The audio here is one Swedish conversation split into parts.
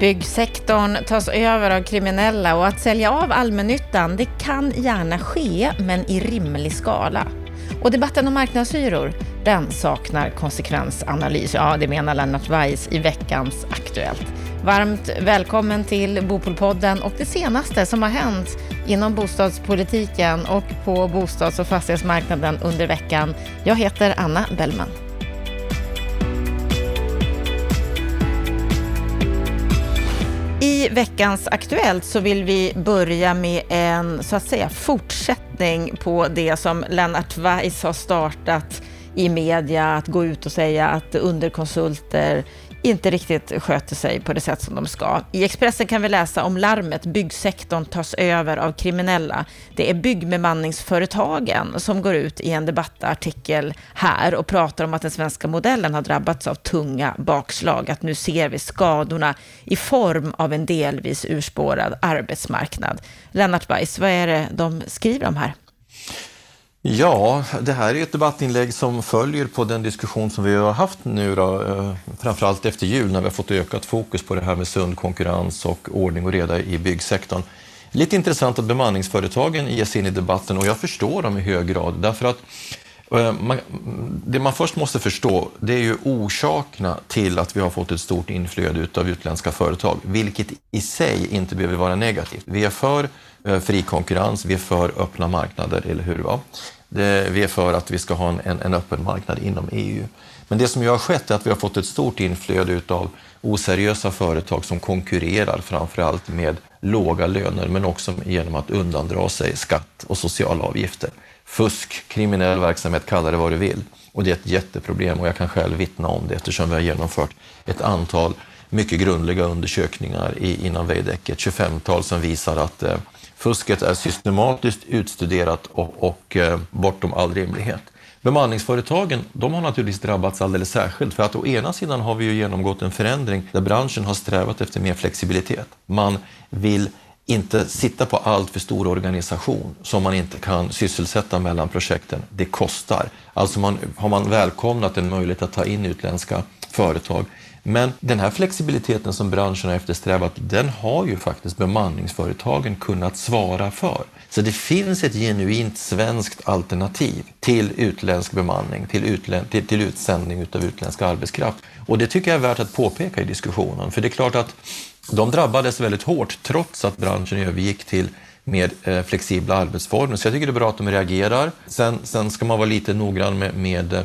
Byggsektorn tas över av kriminella och att sälja av allmännyttan, det kan gärna ske, men i rimlig skala. Och debatten om marknadshyror, den saknar konsekvensanalys. Ja, det menar Lennart Weiss i veckans Aktuellt. Varmt välkommen till Bopolpodden och det senaste som har hänt inom bostadspolitiken och på bostads och fastighetsmarknaden under veckan. Jag heter Anna Bellman. I veckans Aktuellt så vill vi börja med en så att säga fortsättning på det som Lennart Weiss har startat i media, att gå ut och säga att underkonsulter inte riktigt sköter sig på det sätt som de ska. I Expressen kan vi läsa om larmet byggsektorn tas över av kriminella. Det är byggbemanningsföretagen som går ut i en debattartikel här och pratar om att den svenska modellen har drabbats av tunga bakslag. Att nu ser vi skadorna i form av en delvis urspårad arbetsmarknad. Lennart Weiss, vad är det de skriver om här? Ja, det här är ett debattinlägg som följer på den diskussion som vi har haft nu, då, eh, framförallt efter jul när vi har fått ökat fokus på det här med sund konkurrens och ordning och reda i byggsektorn. Lite intressant att bemanningsföretagen ger sig in i debatten och jag förstår dem i hög grad därför att Eh, man, det man först måste förstå det är ju orsakerna till att vi har fått ett stort inflöde av utländska företag, vilket i sig inte behöver vara negativt. Vi är för eh, fri konkurrens, vi är för öppna marknader, eller hur? Va? Det, vi är för att vi ska ha en, en, öppen marknad inom EU. Men det som ju har skett är att vi har fått ett stort inflöde av oseriösa företag som konkurrerar framförallt med låga löner men också genom att undandra sig skatt och sociala avgifter. Fusk, kriminell verksamhet, kalla det vad du vill. Och det är ett jätteproblem och jag kan själv vittna om det eftersom vi har genomfört ett antal mycket grundliga undersökningar i, inom Veidekke, ett 25-tal som visar att eh, Fusket är systematiskt utstuderat och, och eh, bortom all rimlighet. Bemanningsföretagen de har naturligtvis drabbats alldeles särskilt för att å ena sidan har vi ju genomgått en förändring där branschen har strävat efter mer flexibilitet. Man vill inte sitta på allt för stor organisation som man inte kan sysselsätta mellan projekten. Det kostar. Alltså man, har man välkomnat en möjlighet att ta in utländska företag men den här flexibiliteten som branschen har eftersträvat, den har ju faktiskt bemanningsföretagen kunnat svara för. Så det finns ett genuint svenskt alternativ till utländsk bemanning, till, utlän till, till utsändning av utländsk arbetskraft. Och det tycker jag är värt att påpeka i diskussionen, för det är klart att de drabbades väldigt hårt trots att branschen övergick till mer eh, flexibla arbetsformer. Så jag tycker det är bra att de reagerar. Sen, sen ska man vara lite noggrann med, med eh,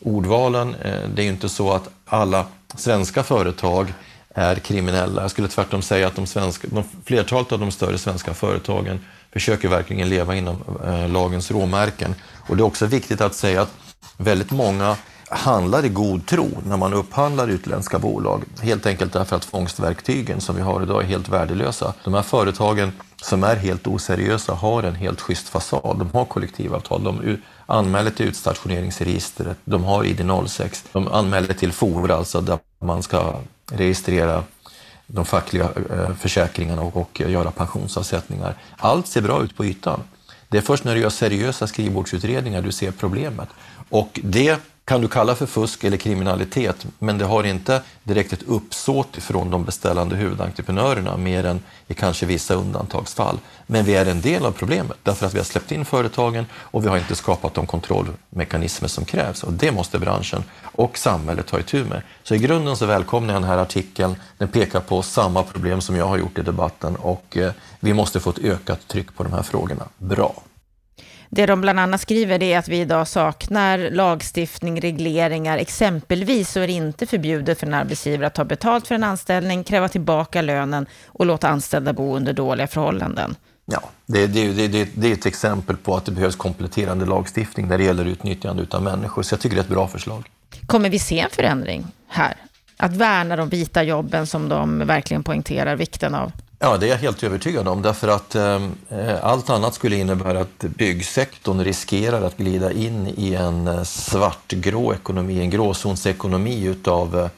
ordvalen. Eh, det är ju inte så att alla svenska företag är kriminella. Jag skulle tvärtom säga att de svenska, de, flertalet av de större svenska företagen försöker verkligen leva inom eh, lagens råmärken. Och det är också viktigt att säga att väldigt många handlar i god tro när man upphandlar utländska bolag. Helt enkelt därför att fångstverktygen som vi har idag är helt värdelösa. De här företagen som är helt oseriösa har en helt schysst fasad. De har kollektivavtal, de anmäler till utstationeringsregistret, de har ID06, de anmäler till FOR, alltså där man ska registrera de fackliga eh, försäkringarna och, och göra pensionsavsättningar. Allt ser bra ut på ytan. Det är först när du gör seriösa skrivbordsutredningar du ser problemet. Och det kan du kalla för fusk eller kriminalitet, men det har inte direkt ett uppsåt från de beställande huvudentreprenörerna mer än i kanske vissa undantagsfall. Men vi är en del av problemet därför att vi har släppt in företagen och vi har inte skapat de kontrollmekanismer som krävs och det måste branschen och samhället ta itu med. Så i grunden så välkomnar jag den här artikeln. Den pekar på samma problem som jag har gjort i debatten och eh, vi måste få ett ökat tryck på de här frågorna. Bra! Det de bland annat skriver är att vi idag saknar lagstiftning, regleringar. Exempelvis så är det inte förbjudet för en arbetsgivare att ta betalt för en anställning, kräva tillbaka lönen och låta anställda bo under dåliga förhållanden. Ja, det, det, det, det är ett exempel på att det behövs kompletterande lagstiftning när det gäller utnyttjande av människor. Så jag tycker det är ett bra förslag. Kommer vi se en förändring här? Att värna de vita jobben som de verkligen poängterar vikten av? Ja, det är jag helt övertygad om därför att ehm, eh, allt annat skulle innebära att byggsektorn riskerar att glida in i en eh, svartgrå ekonomi, en gråzonsekonomi utav eh,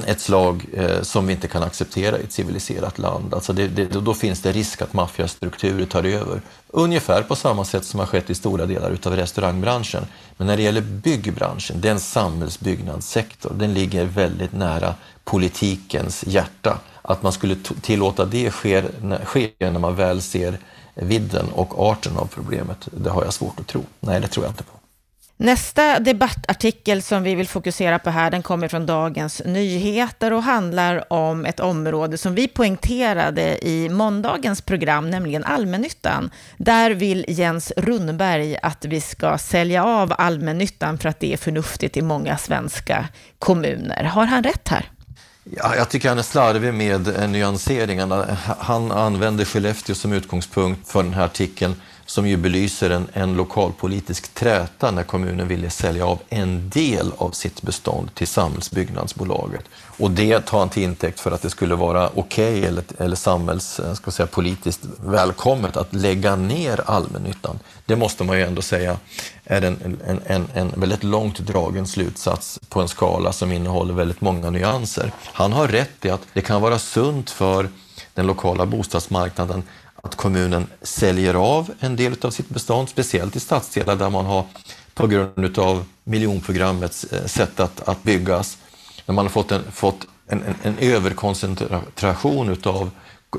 ett slag eh, som vi inte kan acceptera i ett civiliserat land. Alltså det, det, då finns det risk att maffiastrukturer tar över. Ungefär på samma sätt som har skett i stora delar utav restaurangbranschen. Men när det gäller byggbranschen, det är en samhällsbyggnadssektor. Den ligger väldigt nära politikens hjärta att man skulle tillåta det ske, ske när man väl ser vidden och arten av problemet, det har jag svårt att tro. Nej, det tror jag inte på. Nästa debattartikel som vi vill fokusera på här, den kommer från Dagens Nyheter och handlar om ett område som vi poängterade i måndagens program, nämligen allmännyttan. Där vill Jens Rundberg att vi ska sälja av allmännyttan för att det är förnuftigt i många svenska kommuner. Har han rätt här? Ja, jag tycker han är slarvig med eh, nyanseringarna. Han använder Skellefteå som utgångspunkt för den här artikeln som ju belyser en, en lokalpolitisk träta när kommunen ville sälja av en del av sitt bestånd till Samhällsbyggnadsbolaget. Och det tar han till intäkt för att det skulle vara okej okay eller, eller samhällspolitiskt välkommet att lägga ner allmännyttan. Det måste man ju ändå säga är en, en, en, en väldigt långt dragen slutsats på en skala som innehåller väldigt många nyanser. Han har rätt i att det kan vara sunt för den lokala bostadsmarknaden att kommunen säljer av en del av sitt bestånd, speciellt i stadsdelar där man har på grund av miljonprogrammets eh, sätt att, att byggas, när man har fått en, fått en, en, en överkoncentration utav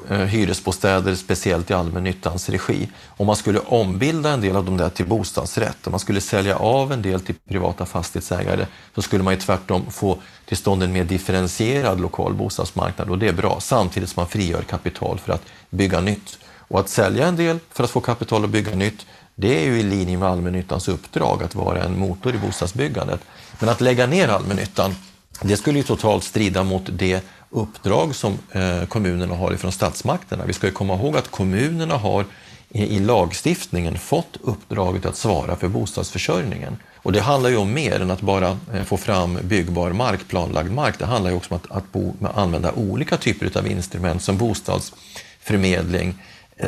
eh, hyresbostäder, speciellt i allmännyttans regi. Om man skulle ombilda en del av dem där till bostadsrätt, om man skulle sälja av en del till privata fastighetsägare, så skulle man ju tvärtom få till stånd en mer differentierad lokal bostadsmarknad och det är bra, samtidigt som man frigör kapital för att bygga nytt. Och att sälja en del för att få kapital att bygga nytt, det är ju i linje med allmännyttans uppdrag att vara en motor i bostadsbyggandet. Men att lägga ner allmännyttan, det skulle ju totalt strida mot det uppdrag som eh, kommunerna har ifrån statsmakterna. Vi ska ju komma ihåg att kommunerna har i lagstiftningen fått uppdraget att svara för bostadsförsörjningen. Och det handlar ju om mer än att bara eh, få fram byggbar mark, planlagd mark. Det handlar ju också om att, att bo, använda olika typer av instrument som bostadsförmedling,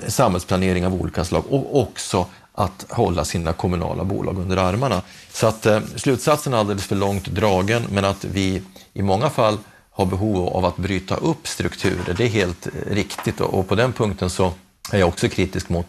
samhällsplanering av olika slag och också att hålla sina kommunala bolag under armarna. Så att eh, slutsatsen är alldeles för långt dragen, men att vi i många fall har behov av att bryta upp strukturer, det är helt eh, riktigt och, och på den punkten så är jag också kritisk mot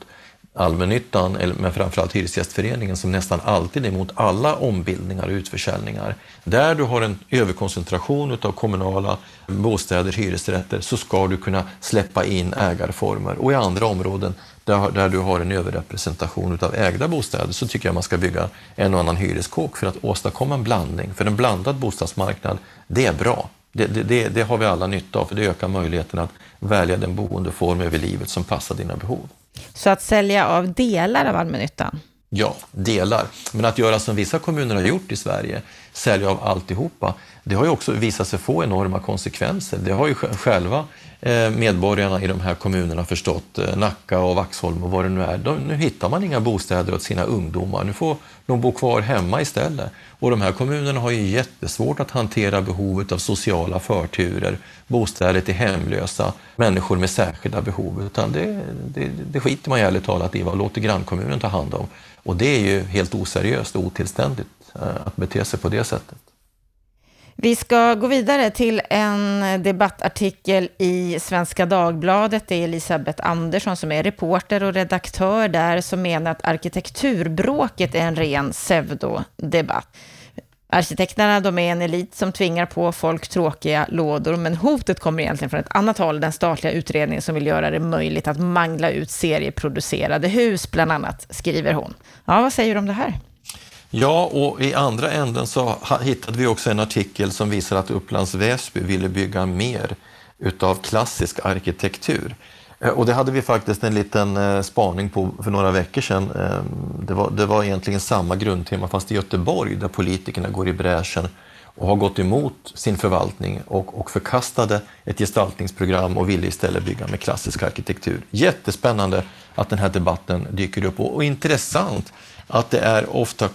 allmännyttan, men framförallt Hyresgästföreningen som nästan alltid är emot alla ombildningar och utförsäljningar. Där du har en överkoncentration av kommunala bostäder, hyresrätter, så ska du kunna släppa in ägarformer. Och i andra områden där, där du har en överrepresentation av ägda bostäder så tycker jag man ska bygga en och annan hyreskåk för att åstadkomma en blandning. För en blandad bostadsmarknad, det är bra. Det, det, det, har vi alla nytta av, för det ökar möjligheten att välja den boendeform över livet som passar dina behov. Så att sälja av delar av allmännyttan? Ja, delar. Men att göra som vissa kommuner har gjort i Sverige, sälja av alltihopa, det har ju också visat sig få enorma konsekvenser. Det har ju själva Eh, medborgarna i de här kommunerna förstått, eh, Nacka och Vaxholm och vad det nu är. De, nu hittar man inga bostäder åt sina ungdomar, nu får de bo kvar hemma istället. Och de här kommunerna har ju jättesvårt att hantera behovet av sociala förturer, bostäder till hemlösa, människor med särskilda behov. Utan det, det, det skiter man ju ärligt talat i och låter grannkommunen ta hand om. Och det är ju helt oseriöst och otillständigt eh, att bete sig på det sättet. Vi ska gå vidare till en debattartikel i Svenska Dagbladet. Det är Elisabeth Andersson som är reporter och redaktör där som menar att arkitekturbråket är en ren pseudodebatt. Arkitekterna de är en elit som tvingar på folk tråkiga lådor, men hotet kommer egentligen från ett annat håll, den statliga utredningen som vill göra det möjligt att mangla ut serieproducerade hus, bland annat, skriver hon. Ja, vad säger du om det här? Ja, och i andra änden så hittade vi också en artikel som visar att Upplands Väsby ville bygga mer utav klassisk arkitektur. Eh, och det hade vi faktiskt en liten eh, spaning på för några veckor sedan. Eh, det var, det var egentligen samma grundtema fast i Göteborg där politikerna går i bräschen och har gått emot sin förvaltning och, och förkastade ett gestaltningsprogram och ville istället bygga med klassisk arkitektur. Jättespännande att den här debatten dyker upp och, och intressant att det är ofta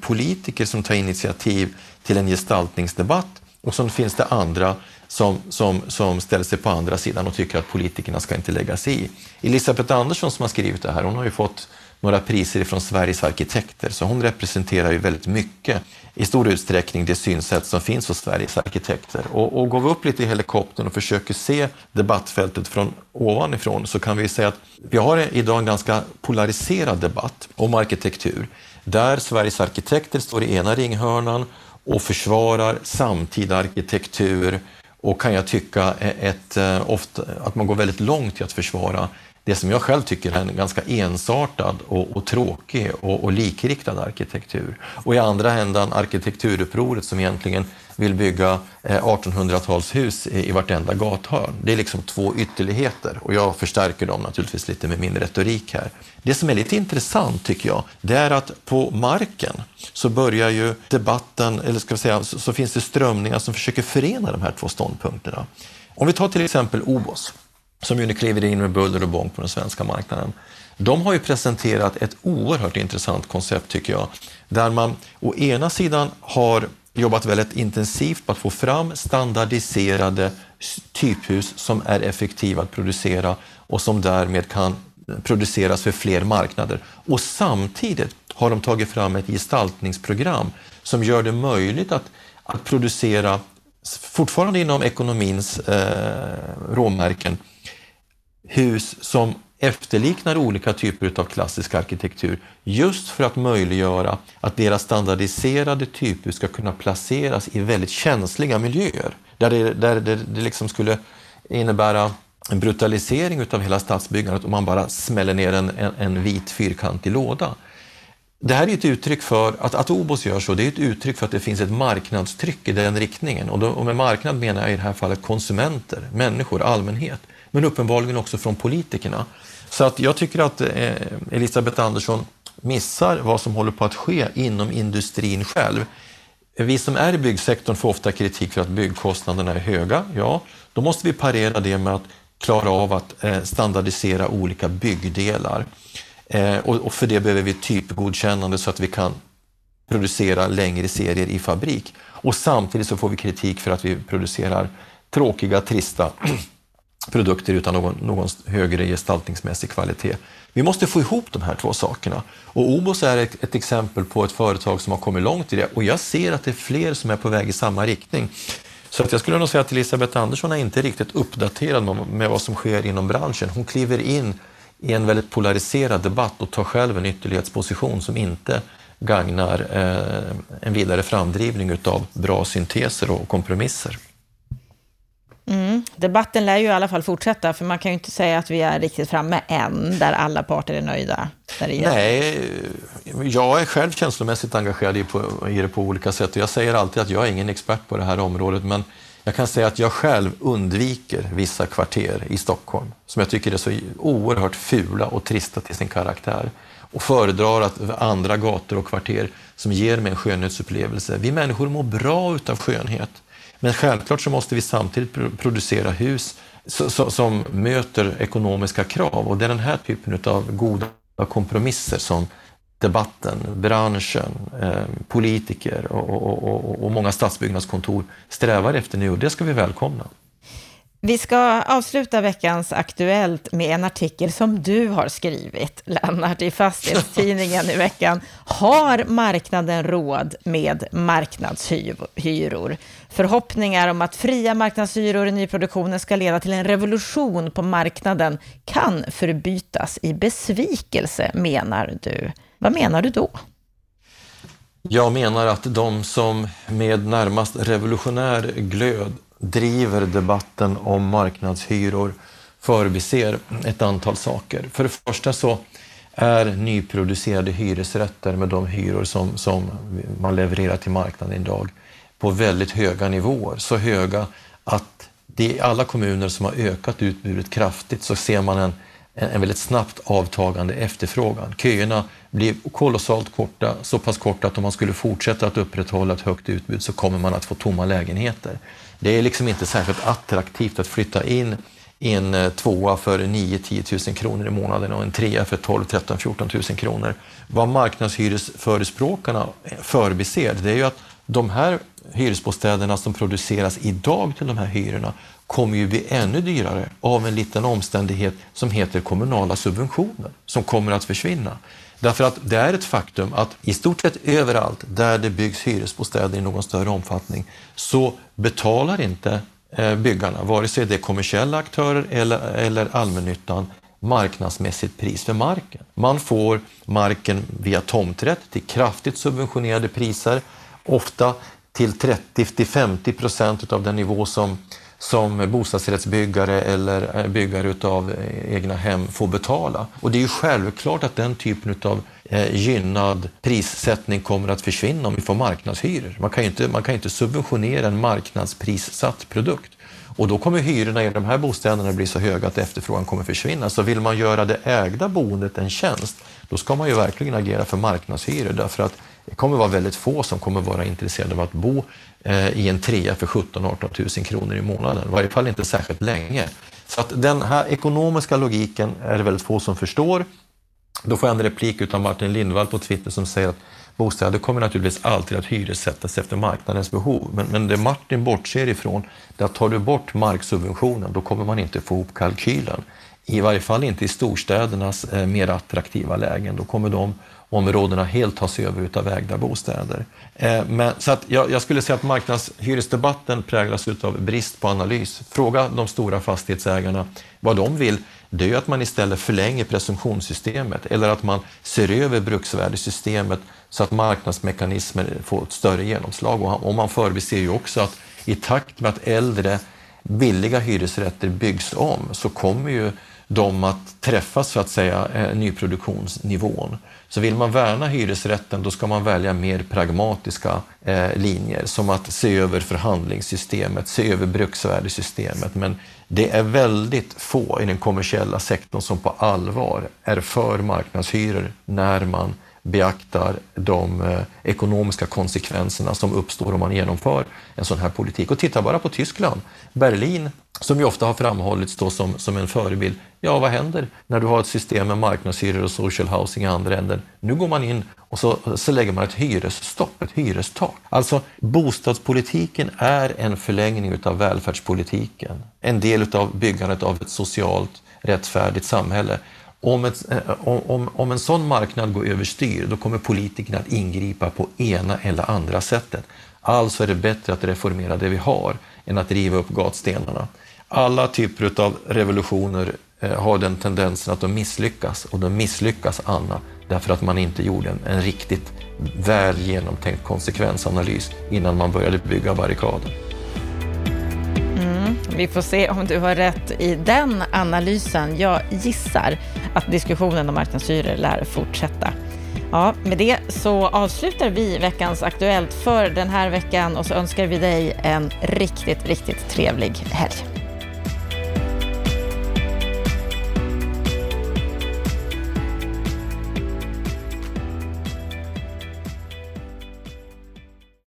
politiker som tar initiativ till en gestaltningsdebatt och så finns det andra som, som, som ställer sig på andra sidan och tycker att politikerna ska inte lägga sig i. Elisabeth Andersson som har skrivit det här, hon har ju fått några priser från Sveriges arkitekter, så hon representerar ju väldigt mycket i stor utsträckning det synsätt som finns hos Sveriges arkitekter. Och, och går vi upp lite i helikoptern och försöker se debattfältet från ovanifrån så kan vi säga att vi har idag en ganska polariserad debatt om arkitektur där Sveriges arkitekter står i ena ringhörnan och försvarar samtida arkitektur och kan jag tycka ett, eh, ofta, att man går väldigt långt i att försvara det som jag själv tycker är en ganska ensartad och, och tråkig och, och, likriktad arkitektur. Och i andra händan arkitekturupproret som egentligen vill bygga eh, 1800-talshus i, i vartenda gathörn. Det är liksom två ytterligheter och jag förstärker dem naturligtvis lite med min retorik här. Det som är lite intressant tycker jag, det är att på marken så börjar ju debatten, eller ska vi säga, så, så finns det strömningar som försöker förena de här två ståndpunkterna. Om vi tar till exempel OBOS som ju nu kliver in med buller och bång på den svenska marknaden. De har ju presenterat ett oerhört intressant koncept tycker jag, där man å ena sidan har jobbat väldigt intensivt på att få fram standardiserade typhus som är effektiva att producera och som därmed kan produceras för fler marknader. Och samtidigt har de tagit fram ett gestaltningsprogram som gör det möjligt att, att producera, fortfarande inom ekonomins eh, råmärken, hus som efterliknar olika typer av klassisk arkitektur just för att möjliggöra att deras standardiserade typer ska kunna placeras i väldigt känsliga miljöer där det, där det, det liksom skulle innebära en brutalisering utav hela stadsbyggandet om man bara smäller ner en, en, en vit fyrkantig låda. Det här är ett uttryck för att, att Obos gör så, det är ett uttryck för att det finns ett marknadstryck i den riktningen. Och, då, och med marknad menar jag i det här fallet konsumenter, människor, allmänhet men uppenbarligen också från politikerna. Så att jag tycker att eh, Elisabeth Andersson missar vad som håller på att ske inom industrin själv. Vi som är i byggsektorn får ofta kritik för att byggkostnaderna är höga. Ja, då måste vi parera det med att klara av att eh, standardisera olika byggdelar. Eh, och för det behöver vi typgodkännande så att vi kan producera längre serier i fabrik. Och samtidigt så får vi kritik för att vi producerar tråkiga, trista produkter utan någon, någon högre gestaltningsmässig kvalitet. Vi måste få ihop de här två sakerna. Och Obos är ett, ett, exempel på ett företag som har kommit långt i det och jag ser att det är fler som är på väg i samma riktning. Så att jag skulle nog säga att Elisabeth Andersson är inte riktigt uppdaterad med, med vad som sker inom branschen. Hon kliver in i en väldigt polariserad debatt och tar själv en ytterlighetsposition som inte gagnar eh, en vidare framdrivning utav bra synteser och kompromisser. Debatten lär ju i alla fall fortsätta, för man kan ju inte säga att vi är riktigt framme än, där alla parter är nöjda. Nej, jag är själv känslomässigt engagerad i, på, i det på olika sätt och jag säger alltid att jag är ingen expert på det här området, men jag kan säga att jag själv undviker vissa kvarter i Stockholm som jag tycker är så oerhört fula och trista till sin karaktär och föredrar att andra gator och kvarter som ger mig en skönhetsupplevelse. Vi människor mår bra utav skönhet. Men självklart så måste vi samtidigt producera hus som möter ekonomiska krav och det är den här typen av goda kompromisser som debatten, branschen, eh, politiker och, och många stadsbyggnadskontor strävar efter nu och det ska vi välkomna. Vi ska avsluta veckans Aktuellt med en artikel som du har skrivit, Lennart, i Fastighetstidningen i veckan. Har marknaden råd med marknadshyror? Förhoppningar om att fria marknadshyror i nyproduktionen ska leda till en revolution på marknaden kan förbytas i besvikelse, menar du. Vad menar du då? Jag menar att de som med närmast revolutionär glöd driver debatten om marknadshyror förbiser ett antal saker. För det första så är nyproducerade hyresrätter med de hyror som, som man levererar till marknaden idag på väldigt höga nivåer. Så höga att det i alla kommuner som har ökat utbudet kraftigt så ser man en, en väldigt snabbt avtagande efterfrågan. Köerna blir kolossalt korta, så pass korta att om man skulle fortsätta att upprätthålla ett högt utbud så kommer man att få tomma lägenheter. Det är liksom inte särskilt attraktivt att flytta in i en eh, tvåa för 9-10 000 kronor i månaden och en trea för 12 13 14 000 kronor. Vad marknadshyresförespråkarna förbiser, det är ju att de här hyresbostäderna som produceras idag till de här hyrorna kommer ju bli ännu dyrare av en liten omständighet som heter kommunala subventioner som kommer att försvinna. Därför att det är ett faktum att i stort sett överallt där det byggs hyresbostäder i någon större omfattning så betalar inte eh, byggarna, vare sig det är kommersiella aktörer eller, eller allmännyttan, marknadsmässigt pris för marken. Man får marken via tomträtt till kraftigt subventionerade priser, ofta till 30-50 procent av den nivå som, som bostadsrättsbyggare eller eh, byggare av eh, egna hem får betala. Och det är ju självklart att den typen av eh, gynnad prissättning kommer att försvinna om vi får marknadshyror. Man kan ju inte, man kan inte subventionera en marknadsprissatt produkt. Och då kommer hyrorna i de här bostäderna bli så höga att efterfrågan kommer försvinna. Så vill man göra det ägda boendet en tjänst, då ska man ju verkligen agera för marknadshyror därför att det kommer vara väldigt få som kommer vara intresserade av att bo eh, i en trea för 17-18 000 kronor i månaden, i varje fall inte särskilt länge. Så att den här ekonomiska logiken är det väldigt få som förstår. Då får jag en replik av Martin Lindvall på Twitter som säger att bostäder kommer naturligtvis alltid att hyressättas efter marknadens behov. Men, men det Martin bortser ifrån, det är att tar du bort marksubventionen, då kommer man inte få ihop kalkylen. I varje fall inte i storstädernas eh, mer attraktiva lägen. Då kommer de områdena helt tas över av ägda bostäder. Eh, men, så att jag, jag, skulle säga att marknadshyresdebatten präglas av brist på analys. Fråga de stora fastighetsägarna vad de vill. Det är att man istället förlänger presumtionssystemet eller att man ser över bruksvärdesystemet så att marknadsmekanismer får ett större genomslag. Och man förbiser ju också att i takt med att äldre billiga hyresrätter byggs om så kommer ju dem att träffas så att säga eh, nyproduktionsnivån. Så vill man värna hyresrätten då ska man välja mer pragmatiska eh, linjer som att se över förhandlingssystemet, se över bruksvärdesystemet. Men det är väldigt få i den kommersiella sektorn som på allvar är för marknadshyror när man beaktar de eh, ekonomiska konsekvenserna som uppstår om man genomför en sån här politik. Och titta bara på Tyskland. Berlin, som ju ofta har framhållits då som, som en förebild. Ja, vad händer när du har ett system med marknadshyror och social housing i andra änden? Nu går man in och så, så lägger man ett hyresstopp, ett hyrestak. Alltså, bostadspolitiken är en förlängning av välfärdspolitiken. En del av byggandet av ett socialt rättfärdigt samhälle. Om, ett, eh, om, om en sån marknad går överstyr, då kommer politikerna att ingripa på ena eller andra sättet. Alltså är det bättre att reformera det vi har än att riva upp gatstenarna. Alla typer av revolutioner eh, har den tendensen att de misslyckas och de misslyckas, Anna, därför att man inte gjorde en, en riktigt väl genomtänkt konsekvensanalys innan man började bygga barrikader. Mm, vi får se om du har rätt i den analysen. Jag gissar att diskussionen om marknadshyror lär fortsätta. Ja, med det så avslutar vi veckans Aktuellt för den här veckan och så önskar vi dig en riktigt, riktigt trevlig helg.